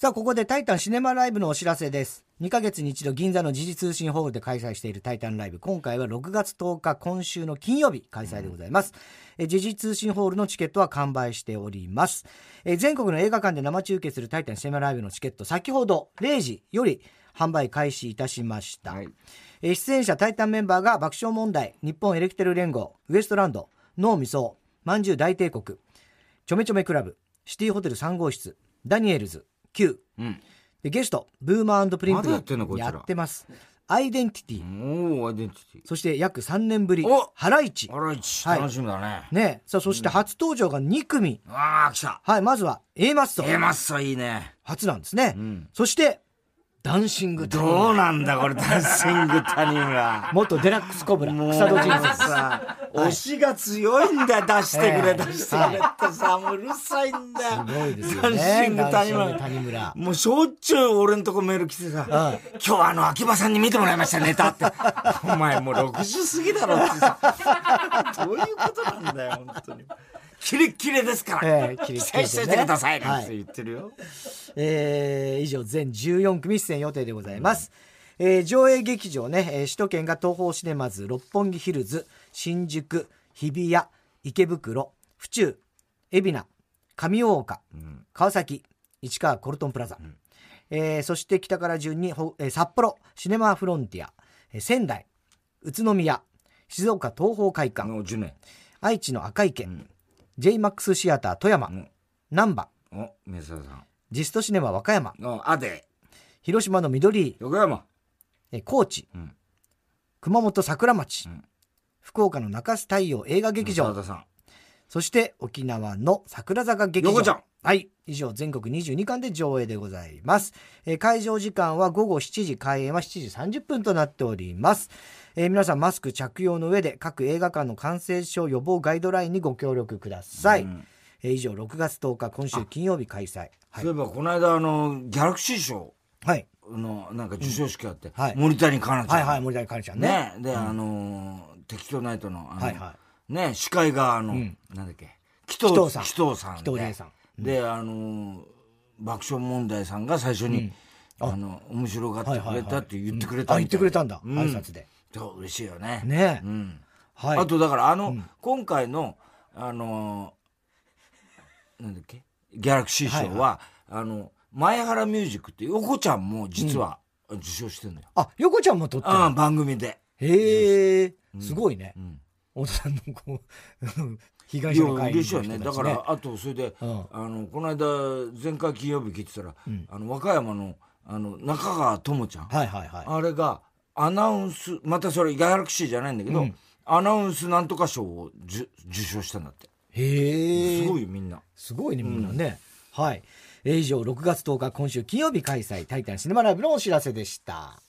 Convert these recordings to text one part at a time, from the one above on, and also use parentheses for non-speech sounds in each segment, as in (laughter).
さあ、ここでタイタンシネマライブのお知らせです。2ヶ月に一度銀座の時事通信ホールで開催しているタイタンライブ。今回は6月10日、今週の金曜日開催でございます。え時事通信ホールのチケットは完売しております。え全国の映画館で生中継するタイタンシネマライブのチケット、先ほど0時より販売開始いたしました。はいえー出演者タイタンメンバーが爆笑問題日本エレキテル連合ウエストランド脳みそまんじゅう大帝国ちょめちょめクラブシティホテル3号室ダニエルズ Q うん。でゲストブーマープリンプまだやってます。アイデンティティ。おおアイデンティティ。そして約3年ぶり。おハライチ。あらいちはい。楽しみだね、ね。さあそして初登場が2組、ああ来た。はいまずは A マッソ。A マッソいいね。初なんですね、ん。そしてダンシングどうなんだこれダンシング谷村元デラックスコブラ草戸人生さ推しが強いんだよ。出してくれ、ええ出してくれってさもううるさいんだよ。すごいですよダンねシング谷村谷村もうしょっちゅう俺んとこメール来てさ、はい。今日あの秋葉さんに見てもらいましたネタって。お前もう60過ぎだろってさ。どういうことなんだよ本当に。キレッキレですから、ええキレッキレでね。期待しといてくださいはい。って言ってるよ、えー以上全14組出演予定でございます、えー上映劇場ね、えー首都圏が東宝シネマズ六本木ヒルズ新宿日比谷池袋府中海老名上大岡、川崎市川コルトンプラザ、えーそして北から順に、ほえー札幌シネマフロンティア、えー仙台宇都宮静岡東宝会館もう10年。愛知の赤池、JMAX シアター富山、ん。難波お宮沢さジストシネマ和歌山んおあで広島の緑井横山。えー高知、ん。熊本桜町、ん。福岡の中洲太陽映画劇場。澤田さん。そして沖縄の桜坂劇場。横ちゃん。はい。以上全国22巻で上映でございます、えー会場時間は午後7時開演は7時30分となっております、えー皆さんマスク着用の上で各映画館の感染症予防ガイドラインにご協力ください、えー以上6月10日今週金曜日開催。はい。そういえばこの間あのギャラクシー賞はい。のなんか授賞式あって、はい。森谷香奈ちゃん。はいはい森谷香ちゃんね。ね。で、あのー適当ナイトのあの、はいはね司会があの、なんだっけ紀藤さん。紀藤さんで。紀藤姉さん。であのー爆笑問題さんが最初に、あ。の面白がってくれたって言ってくれたあ言ってくれたんだ、うん。挨拶で。嬉しいよね。ね。えうん。はい。あとだからあの、今回のあのーなんだっけギャラクシー賞は、あの前原ミュージックって横ちゃんも実は受賞してんのよ、あ横ちゃんも撮ってるうん、番組で。へえ、すごいね。ん。太田さんのこう、(laughs) 被害者の会嬉しいよね。の人たちだからあとそれで、うん。あのこの間前回金曜日聞いてたら、あの和歌山のあの中川智ちゃん、はいはいはい。あれがアナウンスまたそれギャラクシーじゃないんだけど、アナウンスなんとか賞を受賞したんだって。へえ。すごいよみんな。すごいね、みんなね。はい。えー以上、6月10日、今週金曜日開催、タイタンシネマライブのお知らせでした。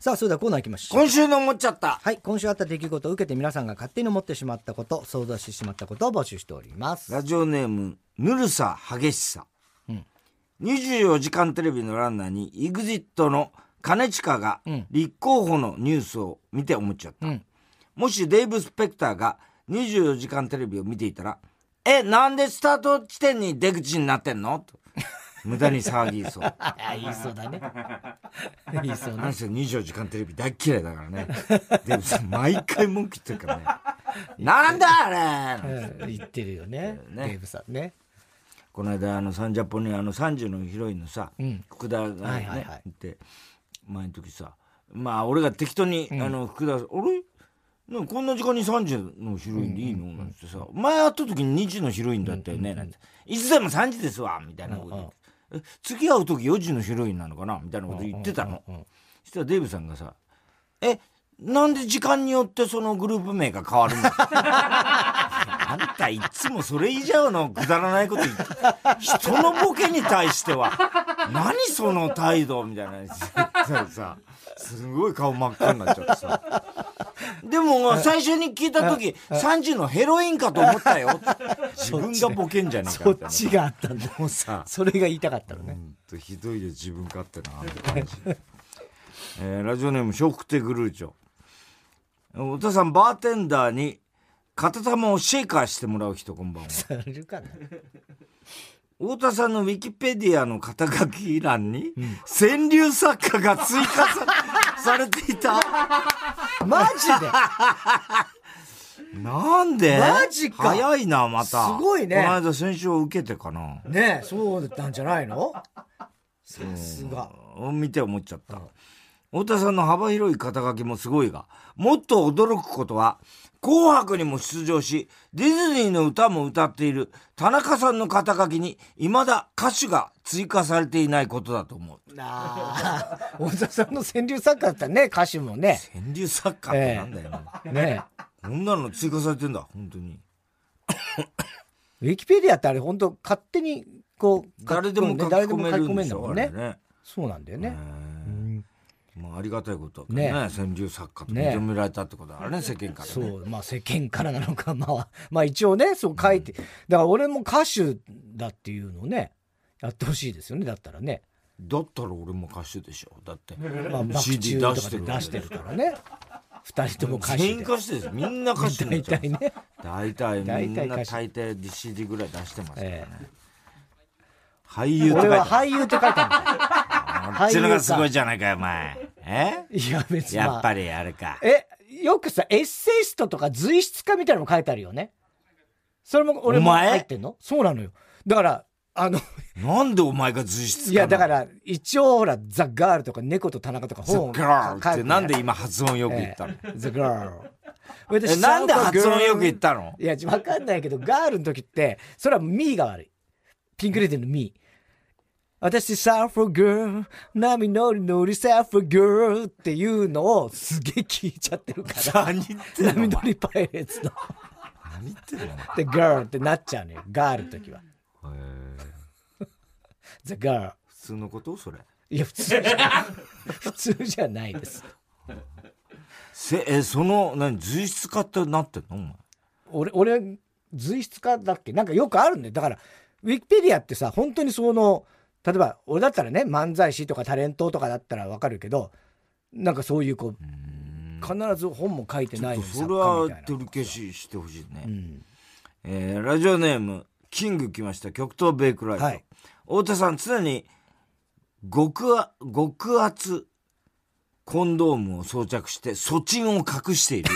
さあ、それではコーナー行きましょう。今週の思っちゃったはい、今週あった出来事を受けて皆さんが勝手に思ってしまったこと、想像してしまったことを募集しております。ラジオネームぬるさ激しさ、24時間テレビのランナーに EXIT の兼近が立候補のニュースを見て思っちゃった、うんもしデイブ・スペクターが24時間テレビを見ていたら「えなんでスタート地点に出口になってんの?」と無駄に騒ぎそう。あ、(laughs) 言いそうだね。(laughs) 言いそうね。何。せ24時間テレビ大っ嫌いだからね。(laughs) デイブさん毎回文句言ってるからね。なんだあれ。うん。言ってるよね。ね。デーブさんね。この間あのサンジャポにあの30のヒロインのさ、ん。福田がね、はいはいはい。いて前の時さまあ俺が適当に、あの福田「あれ？なんかこんな時間に30のヒロインでいいの?」なんてさ「前会った時に2時のヒロインだったよね」なんて「いつでも3時ですわ」みたいなこと言って。え次会う時4時のヒロインなのかな?」みたいなこと言ってたの、そしたらデイブさんがさ「えなんで時間によってそのグループ名が変わるの？(laughs) あんたいつもそれ以上のくだらないこと言って人のボケに対しては何その態度？みたいな。(laughs) さすごい顔真っ赤になっちゃってさでも最初に聞いた時30のヘロインかと思ったよ (laughs) 自分がボケんじゃねえかそみいなったちがあったんだ。もうさそれが言いたかったのね。とひどいよ自分勝手な (laughs) えーラジオネーム笑福亭グルーチョお父さんバーテンダーに片玉をシェイカーしてもらう人こんばんは。太田さんのウィキペディアの肩書き欄に、川柳作家が追加さされていた。マジで。なんで？マジか。早いな、また。すごいね。この間選手を受けてかな。ねえそうなんじゃないの？さすが。うん。見て思っちゃった。太田さんの幅広い肩書きもすごいが、もっと驚くことは、紅白にも出場し、ディズニーの歌も歌っている田中さんの肩書きに、未だ歌手が追加されていないことだと思う。ああ太田さんの川柳作家だったらね歌手もね川柳作家ってなんだよ。ねこんなの追加されてんだ、本当に。ウィキペディアってあれ本当勝手にこう誰でも書き誰でも込めるんだもんね。そうなんだよね、うんまあ、ありがたいことねね。川柳作家とね。認められたってことだからね、世間からね。そう。まあ世間からなのかまあ (laughs) まあ一応ねそう書いて、だから俺も歌手だっていうのをねやってほしいですよねだったらね、だったら俺も歌手でしょ。だって。まあ、爆 CD 出してるで出してるからね。二人とも歌手全員で歌手です。みんな歌手になっちゃう大体ね。大体みんな大体 CD ぐらい出してますからね。え俳優って書い俺はてある。俳優って書いてああっちのがすごいじゃないかよ、お前。えるいや別に、まあ、やっぱりあれか。えよくさエッセイストとか随筆家みたいなの書いてあるよね。それも俺も入ってんの？そうなのよ。だからあのなんでお前が随筆いやだから一応ほら「ザ・ガール」とか「猫と田中」とかザ・本をガール書いってなんで今発音よく言ったの、ええ。The Girl えなんで発音よく言ったの？いやわかんないけどガールの時ってそれはミーが悪い。ピンクレディーのミー私サーファーガール波乗り乗りサーファーガールっていうのをすげえ聞いちゃってるから何言ってんの？波乗りパイレーツの何言ってんの？で、ガールってなっちゃうのよ。ガールの時は。へえ The girl. 普通のこと？それ。いや、普通じゃ、普通じゃないです。せえ、その、何、随筆家ってなってんの？お前。俺、俺、随筆家だっけ？なんかよくあるんだよ。だから、ウィキペディアってさ、本当にその、例えば、俺だったらね、漫才師とかタレントとかだったらわかるけど、なんかそういうこう、必ず本も書いてないのにそれは取り消ししてほしいね。うん。えーラジオネーム、キング来ました。極東ベイクライト。はい太田さん、常に極あ極圧コンドームを装着して、粗鎮を隠している。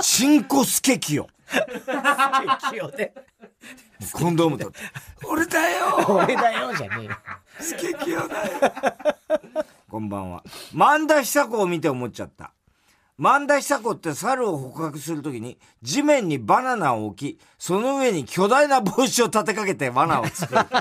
チンコスケキヨ。敵をね、コンドームと。俺だよ俺だよ、じゃねえよ。スケキヨだよこんばんは。万田久子を見て思っちゃった。万田久子って猿を捕獲するときに地面にバナナを置き、その上に巨大な帽子を立てかけて罠を作る。(laughs)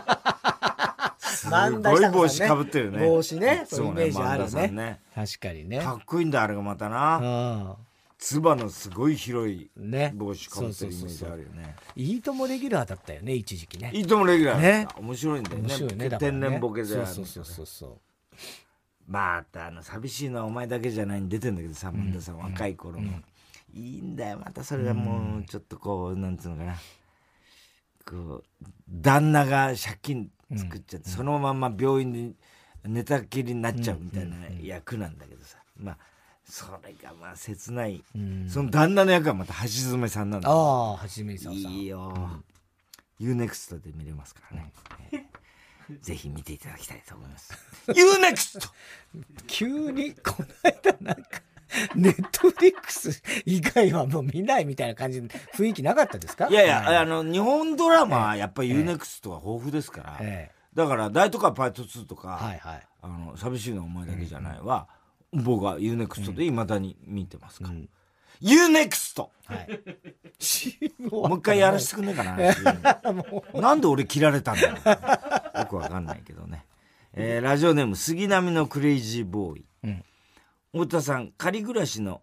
すごい帽子かぶってるね。帽子ね。そういうイメージあ万るね。ね。確かにね。かっこいいんだ、あれがまたな。うん。つばのすごい広いね。帽子かぶってるイメージあるよね。いいともレギュラーだったよね、一時期ね。いいともレギュラーね。面白いんだよね。ね、ね。天然ボケであるそうそうそうそう。またあの寂しいのはお前だけじゃないに出てんだけどさ萬田さん、若い頃の、いいんだよまたそれがもうちょっとこうなんつうのかな。こう旦那が借金作っちゃって、そのまま病院で寝たきりになっちゃうみたいな役なんだけどさ、まあそれがまあ切ない、その旦那の役はまた橋爪さんなんだ。ああ、はじめさん。いいよ、UNEXT で見れますからね、え (laughs) ーぜひ見ていただきたいと思います。UNEXT! 急に、この間なんか、ネットフリックス以外はもう見ないみたいな感じの雰囲気なかったですか？いやいや、はい。あの、日本ドラマはやっぱり UNEXT は豊富ですから、ええ。だから、大都会パイト2とか、はいはい。あの、寂しいのはお前だけじゃないは、僕は UNEXT で未だに見てますから。UNEXT! は (laughs) い。もう一回やらせてくんねえかな (laughs) なんで俺切られたんだろうよくわかんないけどね。(laughs) えーラジオネーム、杉並のクレイジーボーイ。うん太田さん、仮暮らしの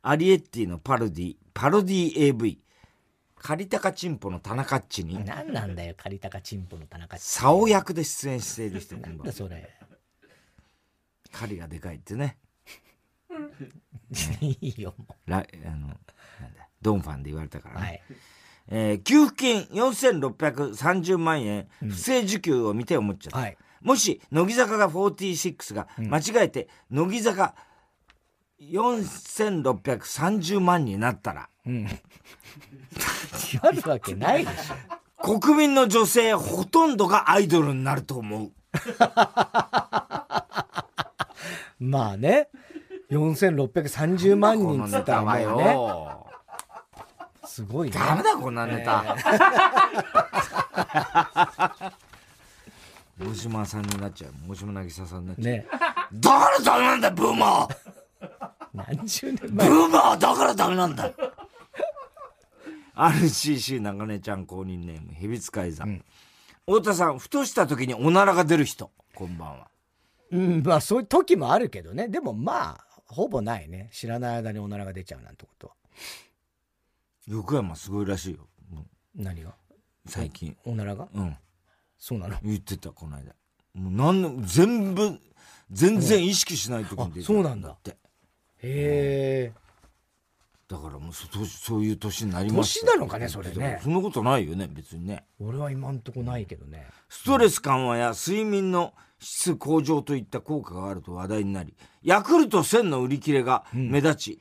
アリエッティのパロディ、パロディ AV、借高チンポの田中っちに、何なんだよ、借高チンポの田中さ竿役で出演している人、こんばんはそれ。狩りがでかいってね。(laughs) いいよ、もラあの、なんだ、ドンファンで言われたからう。ね。はい。えー給付金4630万円不正受給を見て思っちゃった。はい。もし、乃木坂が46が間違えて、乃木坂4630万になったら、うん。あるわけないでしょ。国民の女性ほとんどがアイドルになると思う。(laughs) まあね。4630万人っつったらね。よ。すごいね。ダメだ、こんなネタ。(laughs) 大島さんになっちゃう。大島渚さんになっちゃう。ね。だからダメなんだよ、ブーマー何十年ブ前。ーマーだからダメなんだよ RCC 中根ちゃん公認ネーム、ヘビ使い座。太田さん、ふとした時におならが出る人。こんばんは。うん、まあそういう時もあるけどね。でもまあ、ほぼないね。知らない間におならが出ちゃうなんてことは。横山すごいらしいよ。もう何が？最近。おならが？うん。そうなの？言ってた、この間。もうなんの、全部、全然意識しない時に出てあそうなんだって。へえ。だからもうそ年そういう年になりました年なのかねそれねそんなことないよね別にね俺は今んとこないけどね。ストレス緩和や睡眠の質向上といった効果があると話題になりヤクルト1000の売り切れが目立ち、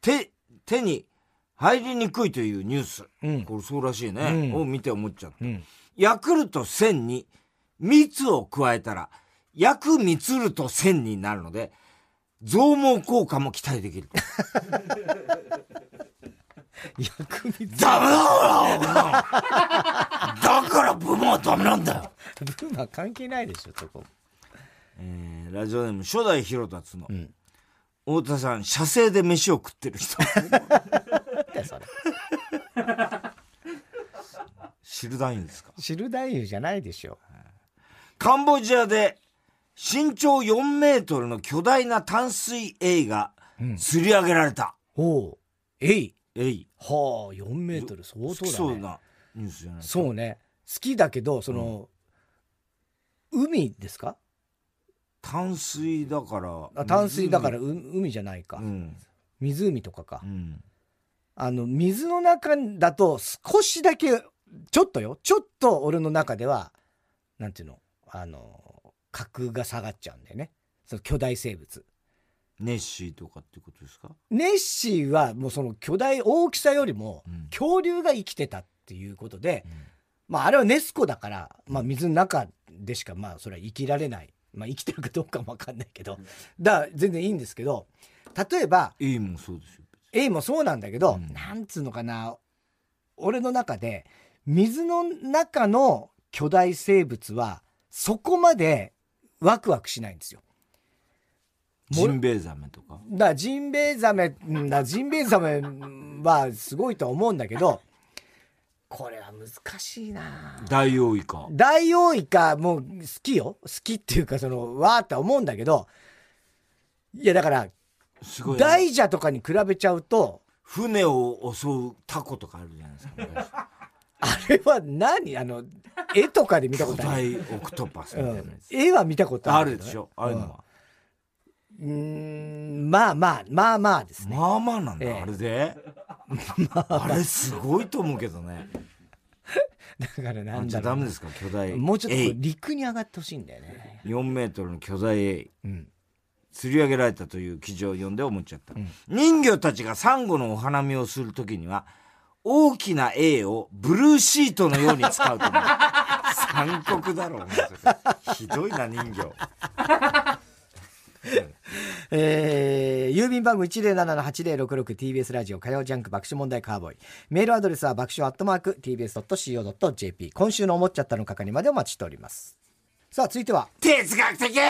手手に入りにくいというニュース、うん。これそうらしいね、うん。を見て思っちゃった、うん。ヤクルト1000に蜜を加えたらヤクミツルト1000になるので増毛効果も期待できる (laughs) 薬味ダメだからだからブーマはダメなんだよブーマー関係ないでしょ、そこ。えーラジオネーム初代広達の、ん太田さん射精で飯を食ってる人でそれ。知る男優ですか？知る太夫じゃないでしょ。カンボジアで身長4メートルの巨大な淡水エイが釣り上げられた、おう。えい。エイはあ、4メートル。相好当だね。きそうなニュースじゃないそうね。好きだけど、その、海ですか？淡水だからあ淡水だからう海じゃないか、うん、湖とかか、うん、あの水の中だと少しだけちょっとよ。ちょっと俺の中ではなんていうの？あの格が下がっちゃうんだよね。その巨大生物ネッシーとかってことですか？ネッシーはもうその巨大大きさよりもうん。恐竜が生きてたっていうことで、まああれはネスコだから、まあ、水の中でしかまあそれは生きられない、まあ、生きてるかどうかも分かんないけどだから全然いいんですけど例えばエイもそうですよ。エイもそうなんだけど、うん。なんつうのかな俺の中で水の中の巨大生物はそこまでワクワクしないんですよ。ジンベエザメとか？だジンベエザメうんだジンベエザメはすごいとは思うんだけどこれは難しいな。ダイオウイカ。ダイオウイカもう好きよ。好きっていうかそのわーって思うんだけどいやだからすごい大蛇とかに比べちゃうと船を襲うタコとかあるじゃないですか昔。あれは何？あの絵とかで見たこ巨とある、大オクトパスみたいなやうん。つ、絵は見たことああるね。るでしょ？ああいうのは、うーんまあまあまあまあですね。まあまあなんだ、ええ。あれで、(laughs) あれすごいと思うけどね。(laughs) だからなあんだろうじゃあダメですか？巨大もうちょっと陸に上がってほしいんだよね。4メートルの巨大エイ。うん。釣り上げられたという記事を読んで思っちゃった、人魚たちがサンゴのお花見をするときには大きな A をブルーシートのように使うと思う。(laughs) 残酷だろお前それ。ひどいな人魚えー、郵便番号 107-8066TBS ラジオ火曜ジャンク爆笑問題カーボーイ。メールアドレスは爆笑アットマーク TBS.CO.JP 今週の思っちゃったの係までお待ちしております。さあ続いては哲学的！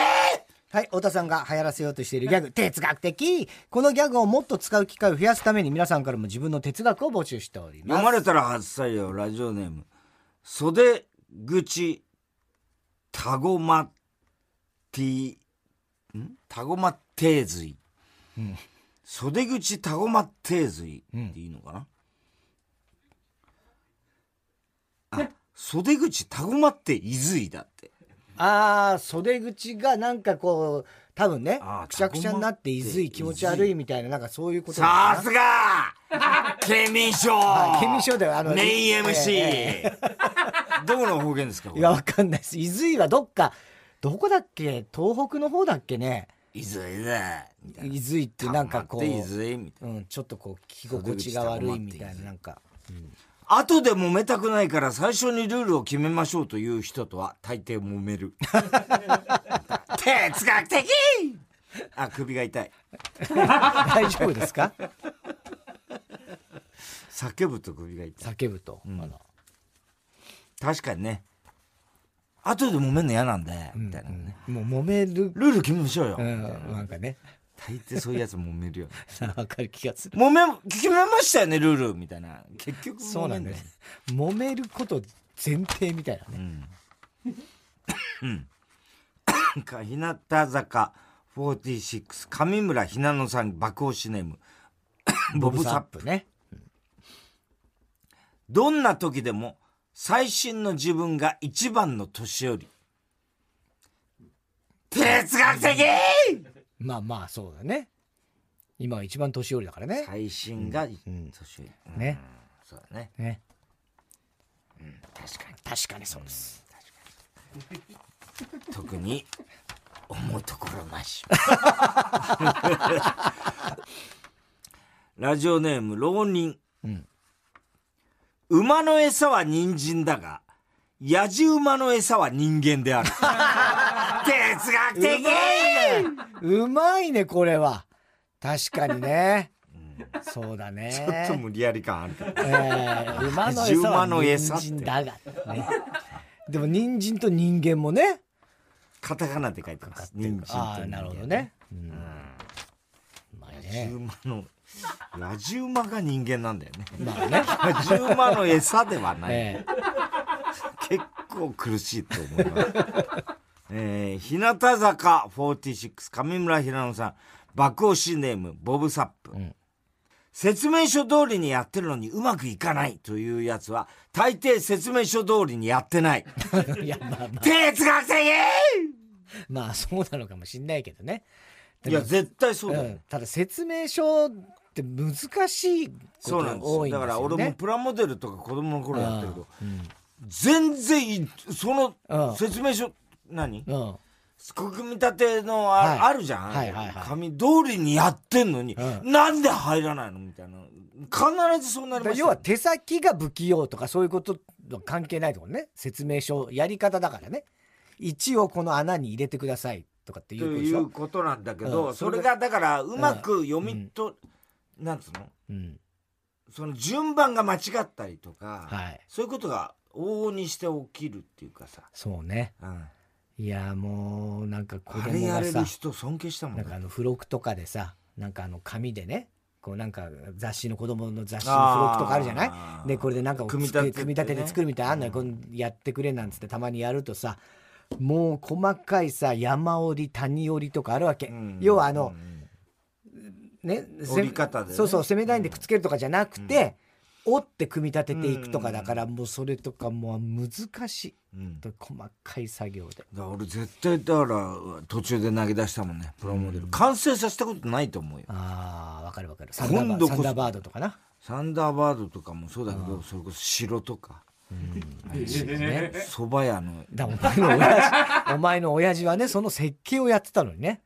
はい太田さんが流行らせようとしているギャグ哲学的！このギャグをもっと使う機会を増やすために皆さんからも自分の哲学を募集しております。読まれたら初採用ラジオネーム。袖口たごまティんたごまてずい、袖口たごまてずいっていいのかな、あ袖口たごまっていずいだって。ああ袖口がなんかこう多分ねくしゃくしゃになっていずい気持ち悪いみたいななんかそういうことさすが！県民賞はい県民賞だよあのメイン MC、えどこの方言ですかいやわかんないです。いずいはどっかどこだっけ？東北の方だっけね？いずいだみたいないずいってなんかこういずいみたいなうん、ちょっとこう着心地が悪いみたいななんか、後で揉めたくないから最初にルールを決めましょうという人とは大抵揉める。哲学的あ、首が痛い。(laughs) 大丈夫ですか？叫ぶと首が痛い。叫ぶと。あら確かにね。後で揉めんの嫌なんで、みたいなね。もう揉める。ルール決めましょうよ。うん、なんかね。大抵そういうやつ揉めるよね。(laughs) わかる気がする。揉め、決めましたよね、ルールみたいな。結局そうなんだよ。揉めること前提みたいなね。(coughs) か日向坂46上村ひなのさん爆押しネームボブサップね。どんな時でも最新の自分が一番の年寄り。哲学的！まあまあ、そうだね。今は一番年寄りだからね。最新が年寄り、うん。ね。そうだね。ね。確かに。確かにそうです。特に思うところなし。(laughs) ラジオネーム浪人、馬の餌は人参だが野じ馬の餌は人間である (laughs) 哲学的うまいね、これは。確かにね。そうだね。ちょっと無理やり感あるけどえー馬の餌は人参だが。ね。でも人参と人間もね。カタカナで書いてます人参と人間ああ、なるほどね。うん。うまいね。馬の野じ馬が人間なんだよねまあね。野じ馬の餌ではない、え結構苦しいと思います。えー、日向坂46上村ひなのさん爆押しネームボブサップ、ん説明書通りにやってるのにうまくいかないというやつは大抵説明書通りにやってないえ (laughs) いや、まあまあ。哲学的まあ、そうなのかもしんないけどね。いや絶対そうだよ、うん、ただ説明書って難しいことそうなんですよが多いんですよ、ね、だから俺もプラモデルとか子供の頃やってると。うん全然いそうん。の説明書何？うん。組み立てのあ,、はい。あるじゃん、はいはいはい。紙通りにやってんのに、うなんで入らないのみたいな。必ずそうなりますよ。だから要は手先が不器用とかそういうことの関係ないところね。説明書やり方だからね。1をこの穴に入れてくださいとかっていとうことでしょ？いうことなんだけど、うん。それがだからうまく読みと、なんつうの？うん。その順番が間違ったりとか、はい。そういうことが往々にして起きるっていうかさ、そうね。うん。いやもうなんか子あれやれる人尊敬したもんね。なんかあの付録とかでさなんかあの紙でねこうなんか雑誌の子供の雑誌の付録とかあるじゃない？でこれでなんかを組み立て組み立てて作るみたいなのあんのよ。こんやってくれなんつってたまにやるとさもう細かいさ山折り谷折りとかあるわけ、うん。要はあのうんね折り方でね。そうそう攻め台でくっつけるとかじゃなくて、折って組み立てていくとかだから、もうそれとかもう難しい。細かい作業で。ら俺絶対だから途中で投げ出したもんねプロモデル、完成させたことないと思うよ。ああわかるわかる。サンダーバードとかな。サンダーバードとかもそうだけど、それこそ城とかね。蕎麦屋の。だお前の親父 (laughs) お前の親父はねその設計をやってたのにね。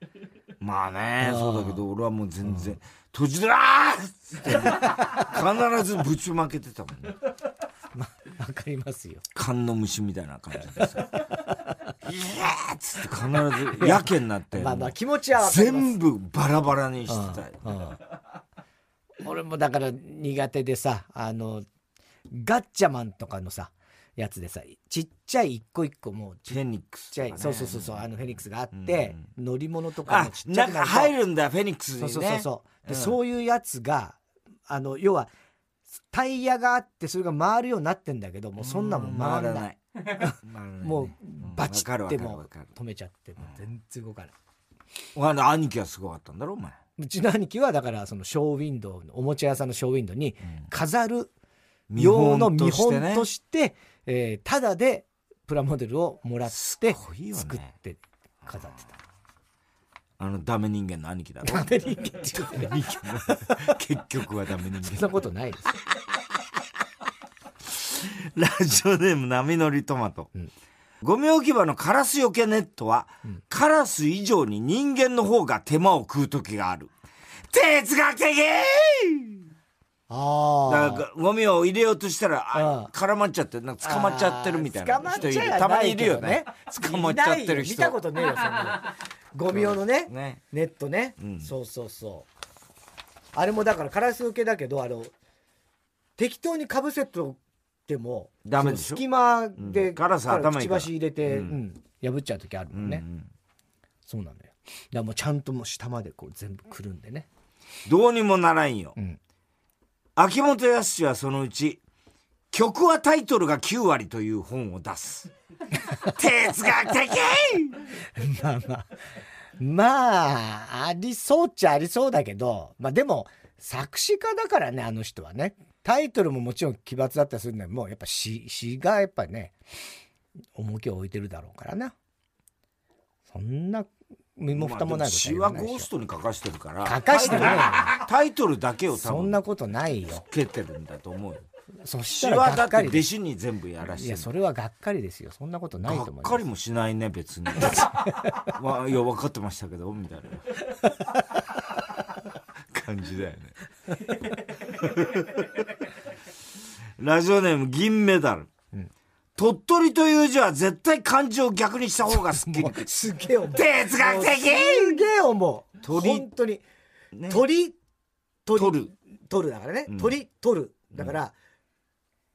まあねそうだけど俺はもう全然途中で「あーっ!」つって必ずぶちまけてたもんね。(laughs) わかりますよ。缶の虫みたいな感じでさ「(laughs) いやー!」っつって必ずやけになってまあまあ気持ちは全部バラバラにしてたよ。うん。俺もだから苦手でさあのガッチャマンとかのさやつでさちっちゃい一個一個もうフェニックスちゃい、とかね。そうそうそうそうあのフェニックスがあって、乗り物とかあもちっちゃくな入るんだフェニックスにね。そうそうそうそう。で、うん。そういうやつがあの要はタイヤがあってそれが回るようになってんだけどもうそんなもん回らない。(laughs) もうバチっても止めちゃってもう全然動かない。お前兄貴はすごかったんだろお前。うちの兄貴はだからそのショーウィンドウのおもちゃ屋さんのショーウィンドウに飾る見用の見本としてねえー、ただでプラモデルをもらって作って飾ってた。あのダメ人間の兄貴だろ。ダメ人間って言うね (laughs) 結局はダメ人そん間なことないです。(laughs) ラジオネーム波乗りトマト、ん。ゴミ置き場のカラスよけネットは、カラス以上に人間の方が手間を食う時がある。哲学的。だからゴミを入れようとしたら、あうん絡まっちゃって、なんか捕まっちゃってるみたいな捕まっ人いる。ちゃたまにいるよね。捕まっちゃってる人。見たことねえよ、そんなの。ゴミ用のね、ね。ネットね、うんそうそうそう。あれもだからカラス受けだけど、あの、適当にかぶせとっても、ダメでしょ？隙間で、うんカラス頭くちばし入れて、ううんん、破っちゃう時あるもんね。うんそうなのよ。だからもうちゃんともう下までこう全部くるんでね。どうにもならんよ。うん。秋元康はそのうち、曲はタイトルが9割という本を出す。(laughs) 哲学的 (laughs) まあまあ。まあ、ありそうっちゃありそうだけど、まあでも、作詞家だからね、あの人はね。タイトルももちろん奇抜だったりするんだけど、もうやっぱ詩、詩がやっぱね、重きを置いてるだろうからな。そんな、身も蓋もないこと詩は。ゴーストに書かしてるから。書かしてないよ。タイトルだけを多分そんなことないよ。つけてるんだと思うよ。そしたらがっかり。弟子に全部やらしてるいや、それはがっかりですよ。そんなことないと思います。がっかりもしないね別に (laughs) わいや分かってましたけどみたいな (laughs) 感じだよね (laughs) ラジオネーム銀メダル、鳥取という字は絶対漢字を逆にした方がすっきすげえ思う。哲学的すげえ思う。鳥本当に。ね鳥、鳥、取る取るだからね。うん鳥、取る。だから、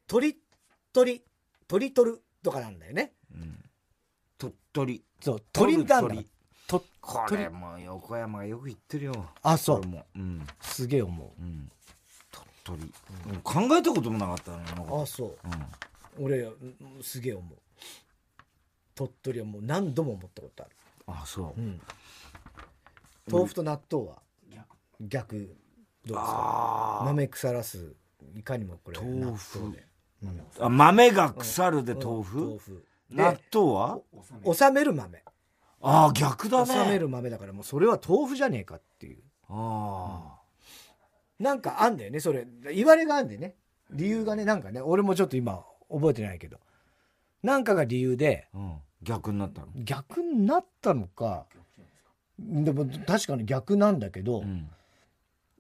鳥、鳥、鳥取るとかなんだよね。鳥取そう、鳥なんだ鳥。と、これもう横山がよく言ってるよあ、そう。もうんすげえ思うん鳥取、うん考えたこともなかったねなんかう。あ、そう。うん俺、うんすげえ思う。鳥取はもう何度も思ったことある。あそううん。豆腐と納豆は逆、どうですか？豆腐らす、いかにもこれ、豆納腐豆で。うんあ豆が腐るで豆うん腐、豆腐。納で、豆は？収める豆。ああ逆だね収める豆だからもうそれは豆腐じゃねえかっていう。あなんかあんだよね、それ。言われがあんだよね。理由がね、なんかね、俺もちょっと今覚えてないけど。なんかが理由で、あ、うん、逆になったの？逆になったのか、でも確かに逆なんだけど、うん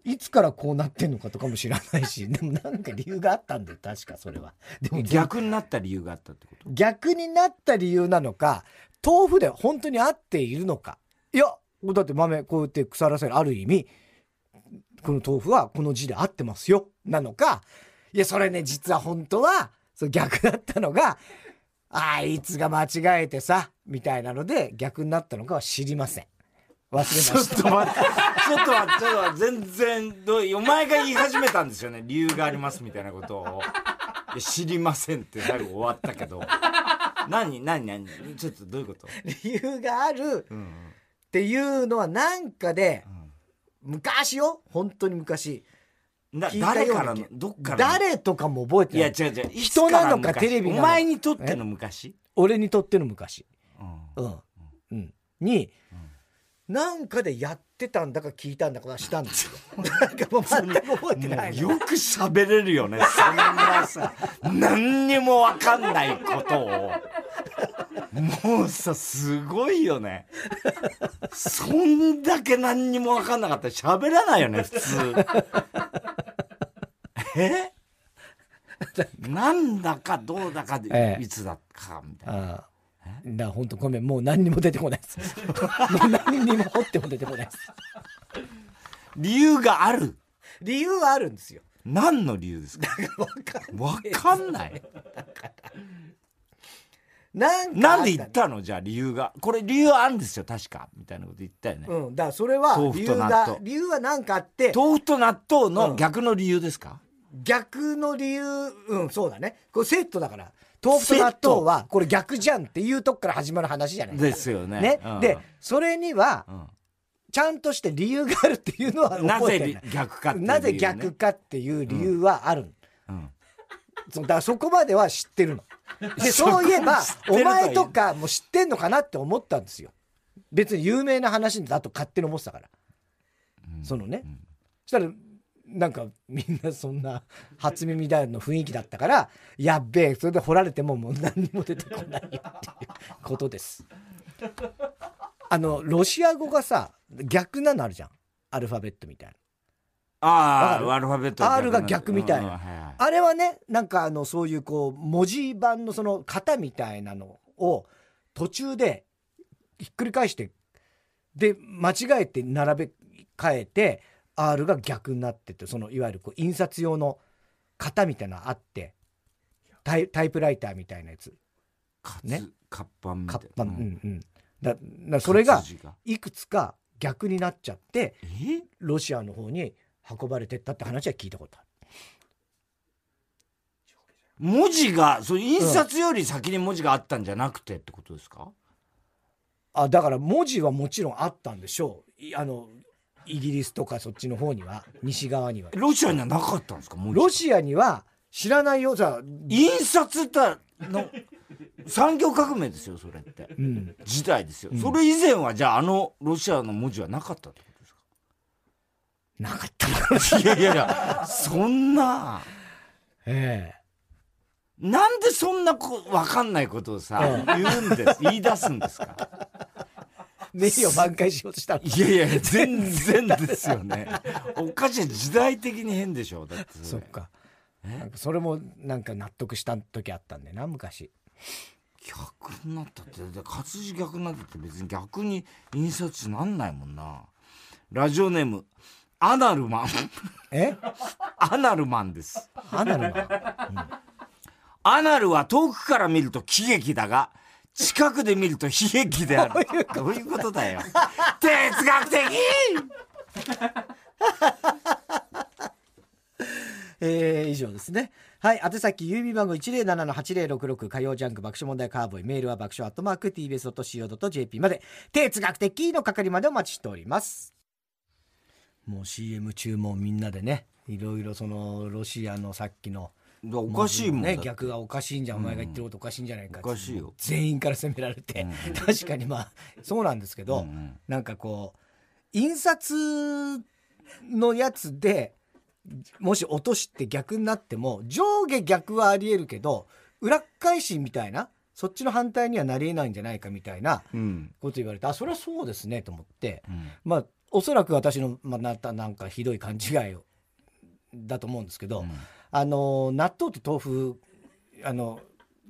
いつからこうなってんのかとかも知らないし、(laughs) でもなんか理由があったんだよ、確かそれは。でも逆になった理由があったってこと？逆になった理由なのか、豆腐で本当に合っているのか。いや、だって豆こうやって腐らせる、ある意味、この豆腐はこの字で合ってますよ、なのか。いや、それね、実は本当は、そ逆だったのが、あいつが間違えてさ、みたいなので逆になったのかは知りません。忘れまちょ。っと待って。ちょっと待って。ちょっと待って。全然どうお前が言い始めたんですよね理由がありますみたいなことを知りませんって。最後終わったけど何何何ちょっとどういうこと、理由があるって。いうのはなんかで、昔よ、本当に昔。誰からのどっからの？誰とかも覚えていない。や違う違う人なのかいつら昔？テレビなのお前にとっての昔、俺にとっての昔。うんうん。うん。に、なんかでやってたんだか聞いたんだかしたんですよ。(laughs) なんかもう全く覚えてないの。よく喋れるよね。そんなさ何にも分かんないことを。もうさすごいよね。そんだけ何にも分かんなかったら喋らないよね普通。え？(laughs) なんだかどうだかで、ええ。いつだかみたいな。だ本当ごめん、もう何にも出てこないです。(laughs) もう何にも掘っても出てこないです。理由がある理由はあるんですよ。何の理由ですか？わかん分かんないなんかなんで言あったの？じゃあ理由がこれ理由あるんですよ確かみたいなこと言ったよね、うん。だからそれは理由理由はなんかあって、豆腐と納豆の逆の理由ですか、逆の理由、うん、そうだね。これセットだから。豆腐と納豆は、これ逆じゃんっていうとこから始まる話じゃないですよねね。うんで、それにはう、んちゃんとして理由があるっていうのはな。ぜ逆かっていう理由ねなぜ逆かっていう理由はある。うんそうだからそこまでは知ってるの。で、そういえばお前とかも知ってんのかなって思ったんですよ。別に有名な話だと勝手に思ってたから。そのね。そしたら、なんかみんなそんな初耳だよの雰囲気だったから、やっべえ、それで掘られてももう何にも出てこないよっていうことです。あの、ロシア語がさ、逆なのあるじゃん。アルファベットみたいな。ああ、アルファベット R が逆みたいなうんはいはいあれはね、なんかあの、そういうこう、文字盤のその型みたいなのを途中でひっくり返して、で、間違えて並べ替えて、R が逆になってて、そのいわゆるこう印刷用の型みたいなのあって、タイタイプライターみたいなやつ。ね活版みたいな。うんうん。だだそれがいくつか逆になっちゃって、え？ロシアの方に運ばれてったって話は聞いたことある。文字が、そう、印刷より先に文字があったんじゃなくてってことですか、あだから文字はもちろんあったんでしょういあのイギリスとかそっちの方には西側には。ロシアにはなかったんですか？文字ロシアには知らないよ。さ、印刷っての産業革命ですよそれって。うん、時代ですよ、それ以前はじゃああのロシアの文字はなかったってことですか？なかったい。やいやいやそんな。えなんでそんなこ分かんないことをさ、え言うんです言い出すんですか？え名誉挽回しようとしたのいやいや全然ですよね。おかしい時代的に変でしょだってそれ。そっか。なんかそれもなんか納得した時あったんだよな昔。逆になったってで活字逆になったって別に逆に印刷なんないもんな。ラジオネームアナルマン。え？アナルマンです。アナルマアナルは遠くから見ると喜劇だが近くで見ると悲劇であるどういうことだよ (laughs) 哲学的 (laughs) えー以上ですね。はい。宛先、郵便番号107-8066火曜ジャンク爆笑問題カーボーイ。メールは爆笑アットマーク tbs.co.jp まで。哲学的の係までお待ちしております。もう CM 中もみんなでね、いろいろそのロシアのさっきの。おかしいもんね、逆がおかしいんじゃん、お前が言ってることおかしいんじゃないかおかしいよ。全員から責められて、確かにまあそうなんですけど、うんうん。なんかこう印刷のやつでもし落として逆になっても上下逆はありえるけど裏返しみたいなそっちの反対にはなりえないんじゃないかみたいなうん。こと言われてあそれはそうですねと思って、うん。まあおそらく私のまあなったなんかひどい勘違いをだと思うんですけど、うんあの納豆と豆腐あの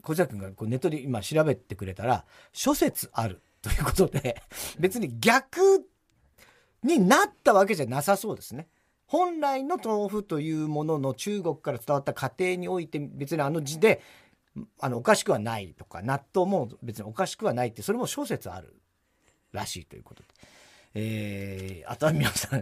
小坂君がこうネットで今調べてくれたら諸説あるということで別に逆になったわけじゃなさそうですね。本来の豆腐というものの中国から伝わった過程において別にあの字であのおかしくはないとか納豆も別におかしくはないってそれも諸説あるらしいということで。えー、あとは皆さん。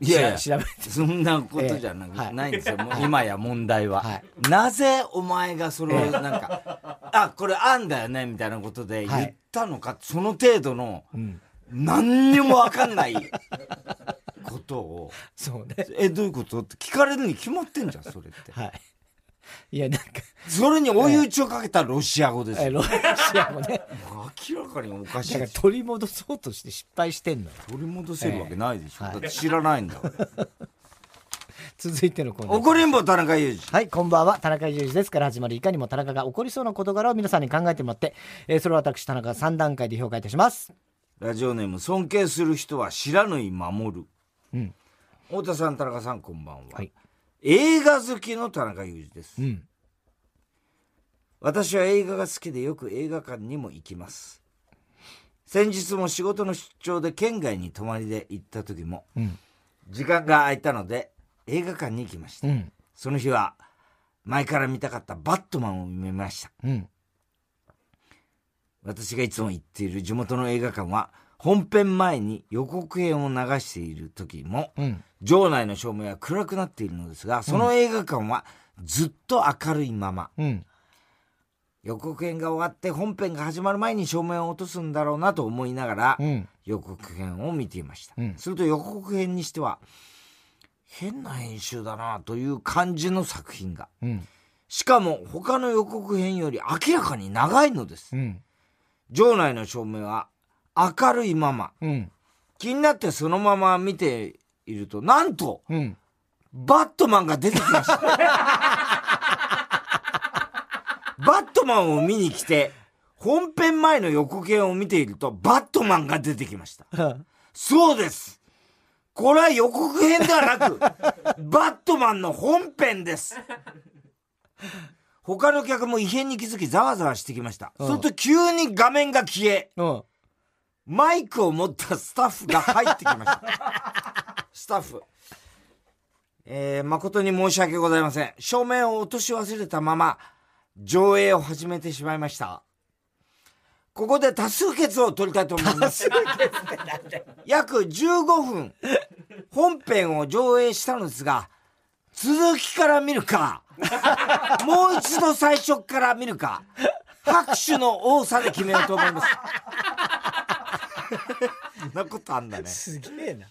いやいや調べて。そんなことじゃな,、ええはい。ないんですよ、(laughs) もう今や問題は、はい。なぜお前がそれをなんか、あこれあんだよねみたいなことで言ったのか、その程度のうん。何にも分かんない (laughs) ことを。そうね。えどういうこと？って聞かれるに決まってんじゃんそれって。はいいやなんか。それに追い打ちをかけたロシア語ですロシアもね明らかにおかしい。だか取り戻そうとして失敗してんのよ。取り戻せるわけないでしょ、ええだって知らないんだから続いてのコーナー。怒りんぼ田中裕二。はい、こんばんは。田中裕二です。から始まるいかにも田中が起こりそうな事柄を皆さんに考えてもらって、えーそれを私、田中が3段階で評価いたします。ラジオネーム尊敬する人は知らぬい守る。うん。太田さん田中さんこんばんは、はい映画好きの田中裕二です、うん。私は映画が好きでよく映画館にも行きます先日も仕事の出張で県外に泊まりで行った時もうん。時間が空いたので映画館に行きました、うん。その日は前から見たかったバットマンを見ましたうん。私がいつも行っている地元の映画館は本編前に予告編を流している時もうん。場内の照明は暗くなっているのですがその映画館はずっと明るいまま、うん。予告編が終わって本編が始まる前に照明を落とすんだろうなと思いながらうん。予告編を見ていました、うんすると予告編にしては変な編集だなという感じの作品がうん。しかも他の予告編より明らかに長いのですうん。場内の照明は明るいままうん。気になってそのまま見ているとなんとうん。バットマンが出てきました (laughs) バットマンを見に来て本編前の予告編を見ているとバットマンが出てきましたそうですこれは予告編ではなく、バットマンの本編です。他の客も異変に気づきざわざわしてきました。うんすると急に画面が消え、うん。マイクを持ったスタッフが入ってきました。(laughs) スタッフ。えー、誠に申し訳ございません。照明を落とし忘れたまま、上映を始めてしまいました。ここで多数決を取りたいと思います。約15分、本編を上映したのですが、続きから見るか、(laughs) もう一度最初から見るか、拍手の多さで決めようと思います。なことあんだね。すげえな。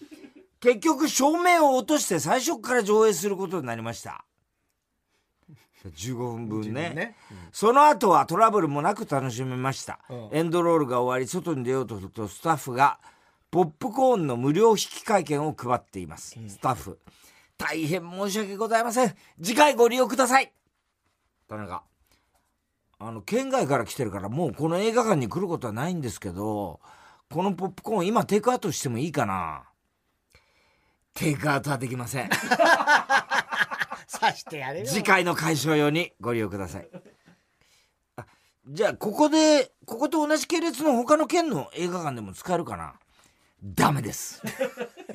結局照明を落として最初から上映することになりました。15分分ね。ね。その後はトラブルもなく楽しめました、うん。エンドロールが終わり外に出ようとするとスタッフがポップコーンの無料引換券を配っています、スタッフ。大変申し訳ございません。次回ご利用ください。田中。あの県外から来てるからもうこの映画館に来ることはないんですけどこのポップコーン今テイクアウトしてもいいかな？テイクアウトはできません。(laughs) さしてやれよ。次回の解消用にご利用ください。あじゃあここでここと同じ系列の他の県の映画館でも使えるかな？ダメです。(laughs) (laughs)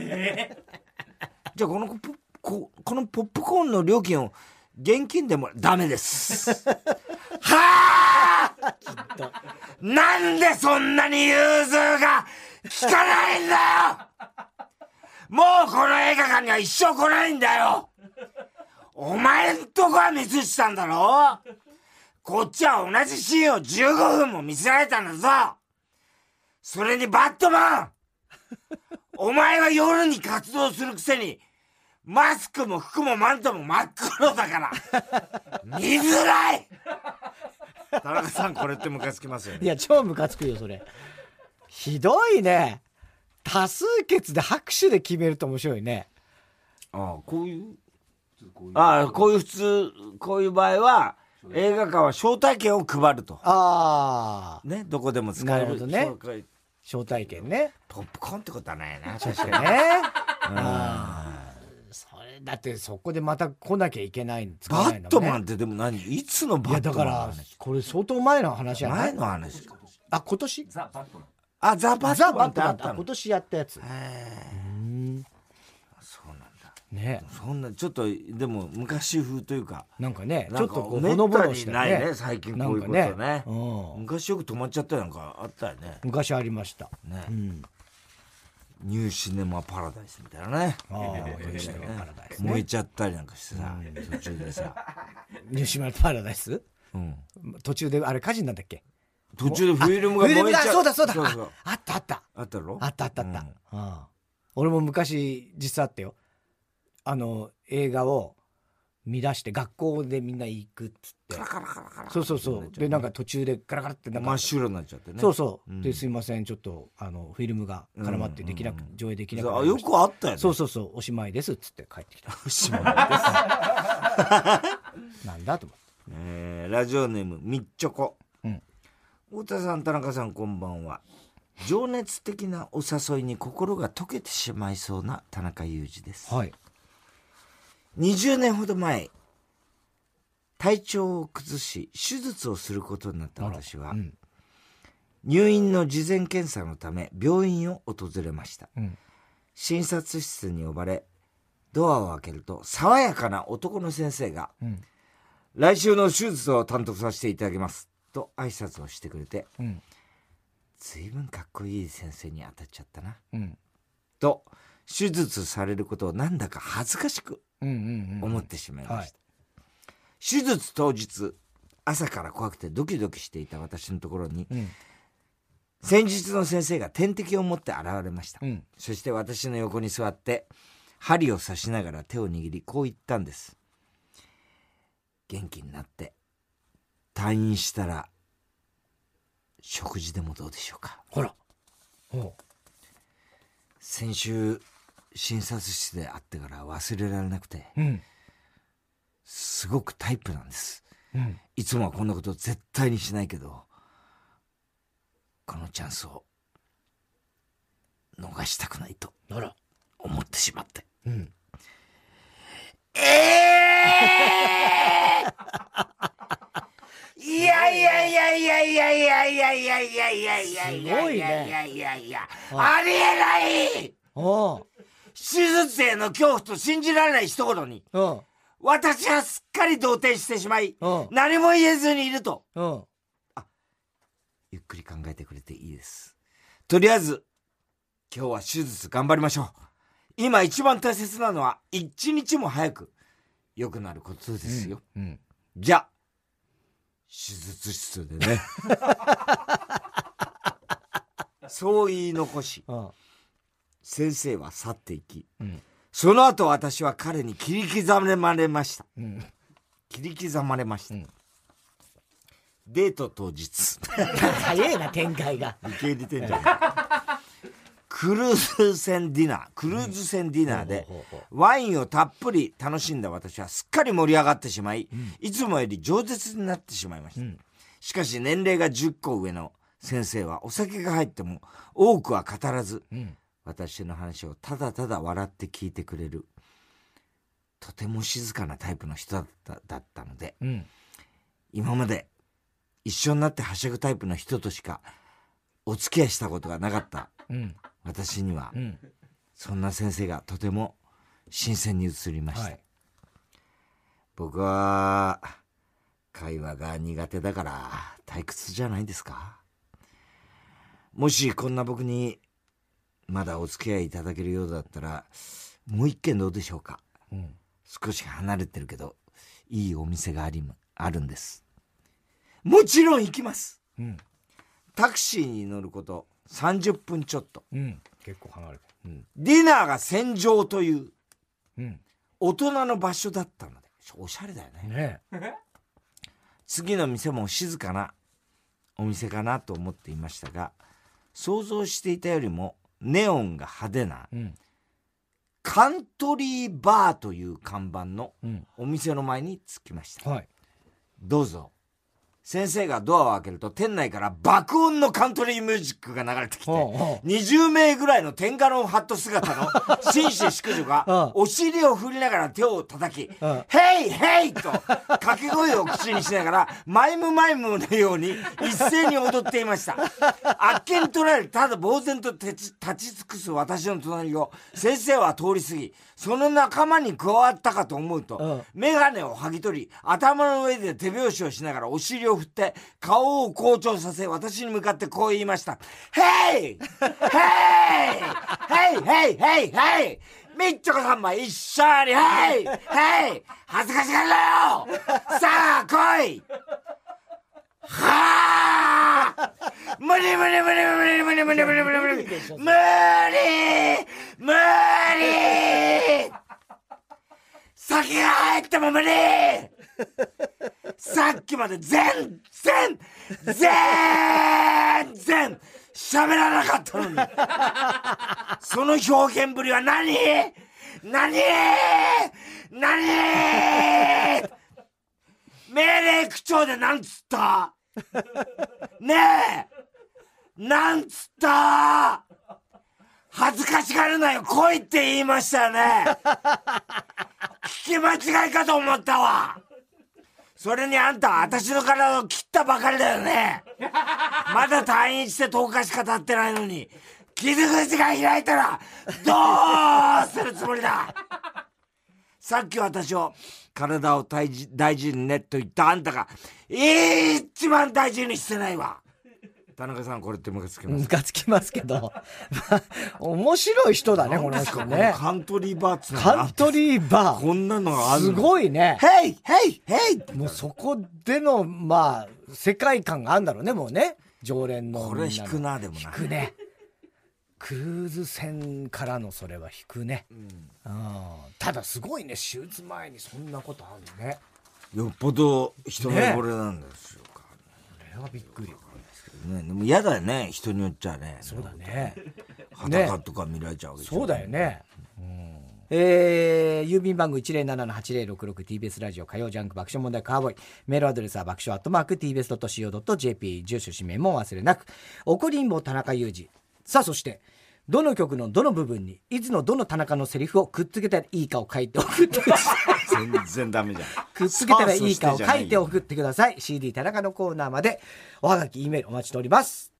じゃあこのポここのポップコーンの料金を現金でもダメです。(laughs) はあ。なんでそんなに融通が効かないんだよ。もうこの映画館には一生来ないんだよ。お前んとこはミスしたんだろ。こっちは同じシーンを15分も見せられたんだぞ。それにバットマン。お前は夜に活動するくせにマスクも服もマントも真っ黒だから (laughs) 見づらい田中さんこれってムカつきますよねいや、超ムカつくよ、それ。ひどいね。多数決で拍手で決めると面白いね。ああこういう？ああこういう普通こういう場合は映画館は招待券を配るとああ、ねどこでも使えるなるほどね招待券ね。ポップコーンってことはないな確かにね。ああ。だってそこでまた来なきゃいけない使バットマンってでも何いつのバいや、ットマンのだから話、これ相当前の話じゃな。い前の話か。あ、今年ザ・バットマン。あザ・バッザ・トマンってあったの。今年やったやつ。へえそうなんだ。ね。そんなちょっとでも昔風というか。なんかね、ちょっとこう、めほのぼったにろしたないね最近こういうことね。なんかうん。昔よく止まっちゃったなんかあったよね。昔ありました。ね。うん。ニューシネマパラダイスみたいなね。燃えちゃったりなんかしてさ途中でさ、(laughs) ニューシネマパラダイス？うん、途中で、あれ火事になったっけ？途中でフィルムが燃えちゃう。そうだそうだ。そうそう。ああったあった。あったろ？あったあったあった、俺も昔実はあったよ。あの映画を見出して学校でみんな行くっつって。カラカラカラカラ。そうそうそう。でなんか途中でガラガラってなんか。真っ白になっちゃってね。そうそう、うん。ですいません。ちょっとあのフィルムが絡まってできなく、うん。うんうん上映できなくなあよりました。くあったよね。そうそうそう。おしまいですっつって帰ってきた。おしまい (laughs) なんだと思って。えーラジオネームみっちょこ、うん。太田さん田中さんこんばんは。情熱的なお誘いに心が溶けてしまいそうな田中裕二です。はい20年ほど前体調を崩し手術をすることになった私は、うん。入院の事前検査のため病院を訪れました。うん。診察室に呼ばれドアを開けると爽やかな男の先生がうん「来週の手術を担当させていただきます」と挨拶をしてくれてうん。随分かっこいい先生に当たっちゃったな。うん。と手術されることをなんだか恥ずかしく思ってしまいました、はい手術当日朝から怖くてドキドキしていた私のところにうん。先日の先生が点滴を持って現れました、うん。そして私の横に座って針を刺しながら手を握りこう言ったんです。元気になって退院したら食事でもどうでしょうか。ほら。ほ先週診察室で会ってから忘れられなくてううん。すごくタイプなんです。うん。いつもはこんなこと絶対にしないけどこのチャンスを逃したくないと思思ってしまって。うん。ええいやいやいやいやいやいやいやいやいやいやいやいやいやいやいやいやありえないおう手術への恐怖と信じられない一言にうん。私はすっかり動転してしまいうん何も言えずにいるとうん。ゆっくり考えてくれていいですとりあえず今日は手術頑張りましょう今一番大切なのは一日も早く良くなることですよ、うん。じゃあ手術室でね (laughs) そう言い残しうん。先生は去っていきうん。その後私は彼に切り刻まれました。うん。切り刻まれました、うん。デート当日。早いな、展開が。受け入れてんじゃん。クルーズ船ディナークルーズ船ディナーでワインをたっぷり楽しんだ私はすっかり盛り上がってしまい、いつもより饒舌になってしまいました、ん。しかし年齢が10個上の先生はお酒が入っても多くは語らずうん。私の話をただただ笑って聞いてくれるとても静かなタイプの人だっただったのでうん。今まで一緒になってはしゃぐタイプの人としかお付き合いしたことがなかったうん。私にはうん。そんな先生がとても新鮮に映りました、はい。僕は会話が苦手だから退屈じゃないですかもしこんな僕にまだお付き合いいただけるようだったらもう一軒どうでしょうかうん。少し離れてるけどいいお店がありあるんですもちろん行きますうん。タクシーに乗ること30分ちょっと、うん。結構離れてディナーが戦場というる。うん。大人の場所だったのでおしゃれだよねね (laughs) 次の店も静かなお店かなと思っていましたが想像していたよりもネオンが派手なうん。カントリーバーという看板のうん。お店の前に着きましたはい。どうぞ先生がドアを開けると店内から爆音のカントリーミュージックが流れてきてほうほ20名ぐらいのテンガロンハット姿の (laughs) 紳士淑女がうん。お尻を振りながら手を叩きうん「ヘイヘイ!」と掛け声を口にしながらマイムマイムのように一斉に踊っていました。あっけに取られただ呆然と立ち尽くす私の隣を先生は通り過ぎその仲間に加わったかと思うと、うん。眼鏡を剥ぎ取り頭の上で手拍子をしながらお尻を振って顔を好調させ私に向かってこう言いました「ヘイヘイヘイヘイヘイヘイみっちょこさんも一緒にヘイヘイ恥ずかしがるなよさあ来いはあ無理無理無理無理無理無理無理無理無理無理無理酒が入っても無理 (laughs) さっきまで全然全然喋らなかったのに。その表現ぶりは何？何？何？命令口調でなんつった？ねえ。なんつった？恥ずかしがるなよ。来いって言いましたよね。聞き間違いかと思ったわ。それにあんた私の体を切ったばかりだよね。まだ退院して10日しか経ってないのに傷口が開いたらどうするつもりだ？さっき私を体を大事大事にねと言ったあんたが一番大事にしてないわ。田中さんこれってムカつきますムカつきますけど。(laughs) まあ面白い人だね、この人ね。カントリーバーっつカントリーバこんなのがあー。るの？すごいね。ヘイヘイヘイもうそこでの、まあ、世界観があるんだろうね、もうね。常連の。これ引く。なでもな引くね。クルーズ船からのそれは引くね。うんただすごいね、手術前にそんなことあるね。よっぽど人のこれなんですよか、これはびっくり。ね、でも嫌だよね。人によっちゃね。そうだね。裸とか見られちゃうわけでしょそうだよね。えー、郵便番号 107-8066TBS ラジオ火曜ジャンク爆笑問題カーボーイ。メールアドレスは爆笑アットマーク TBS.CO.JP 住所氏名も忘れなく。怒りんぼ田中裕二。さあそしてどの曲のどの部分に、いつのどの田中のセリフをくっつけたらいいかを書いて送ってください。全然ダメじゃん。(laughs) くっつけたらいいかを書いて送ってください。CD 田中のコーナーまで、おはがき、E メールお待ちしております。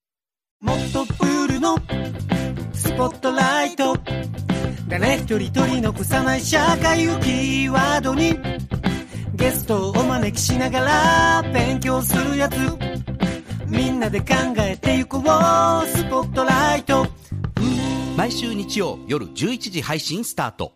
もっとプールのスポットライト誰一人取り残さない社会をキーワードにゲストをお招きしながら勉強するやつみんなで考えてゆこうスポットライト毎週日曜夜11時配信スタート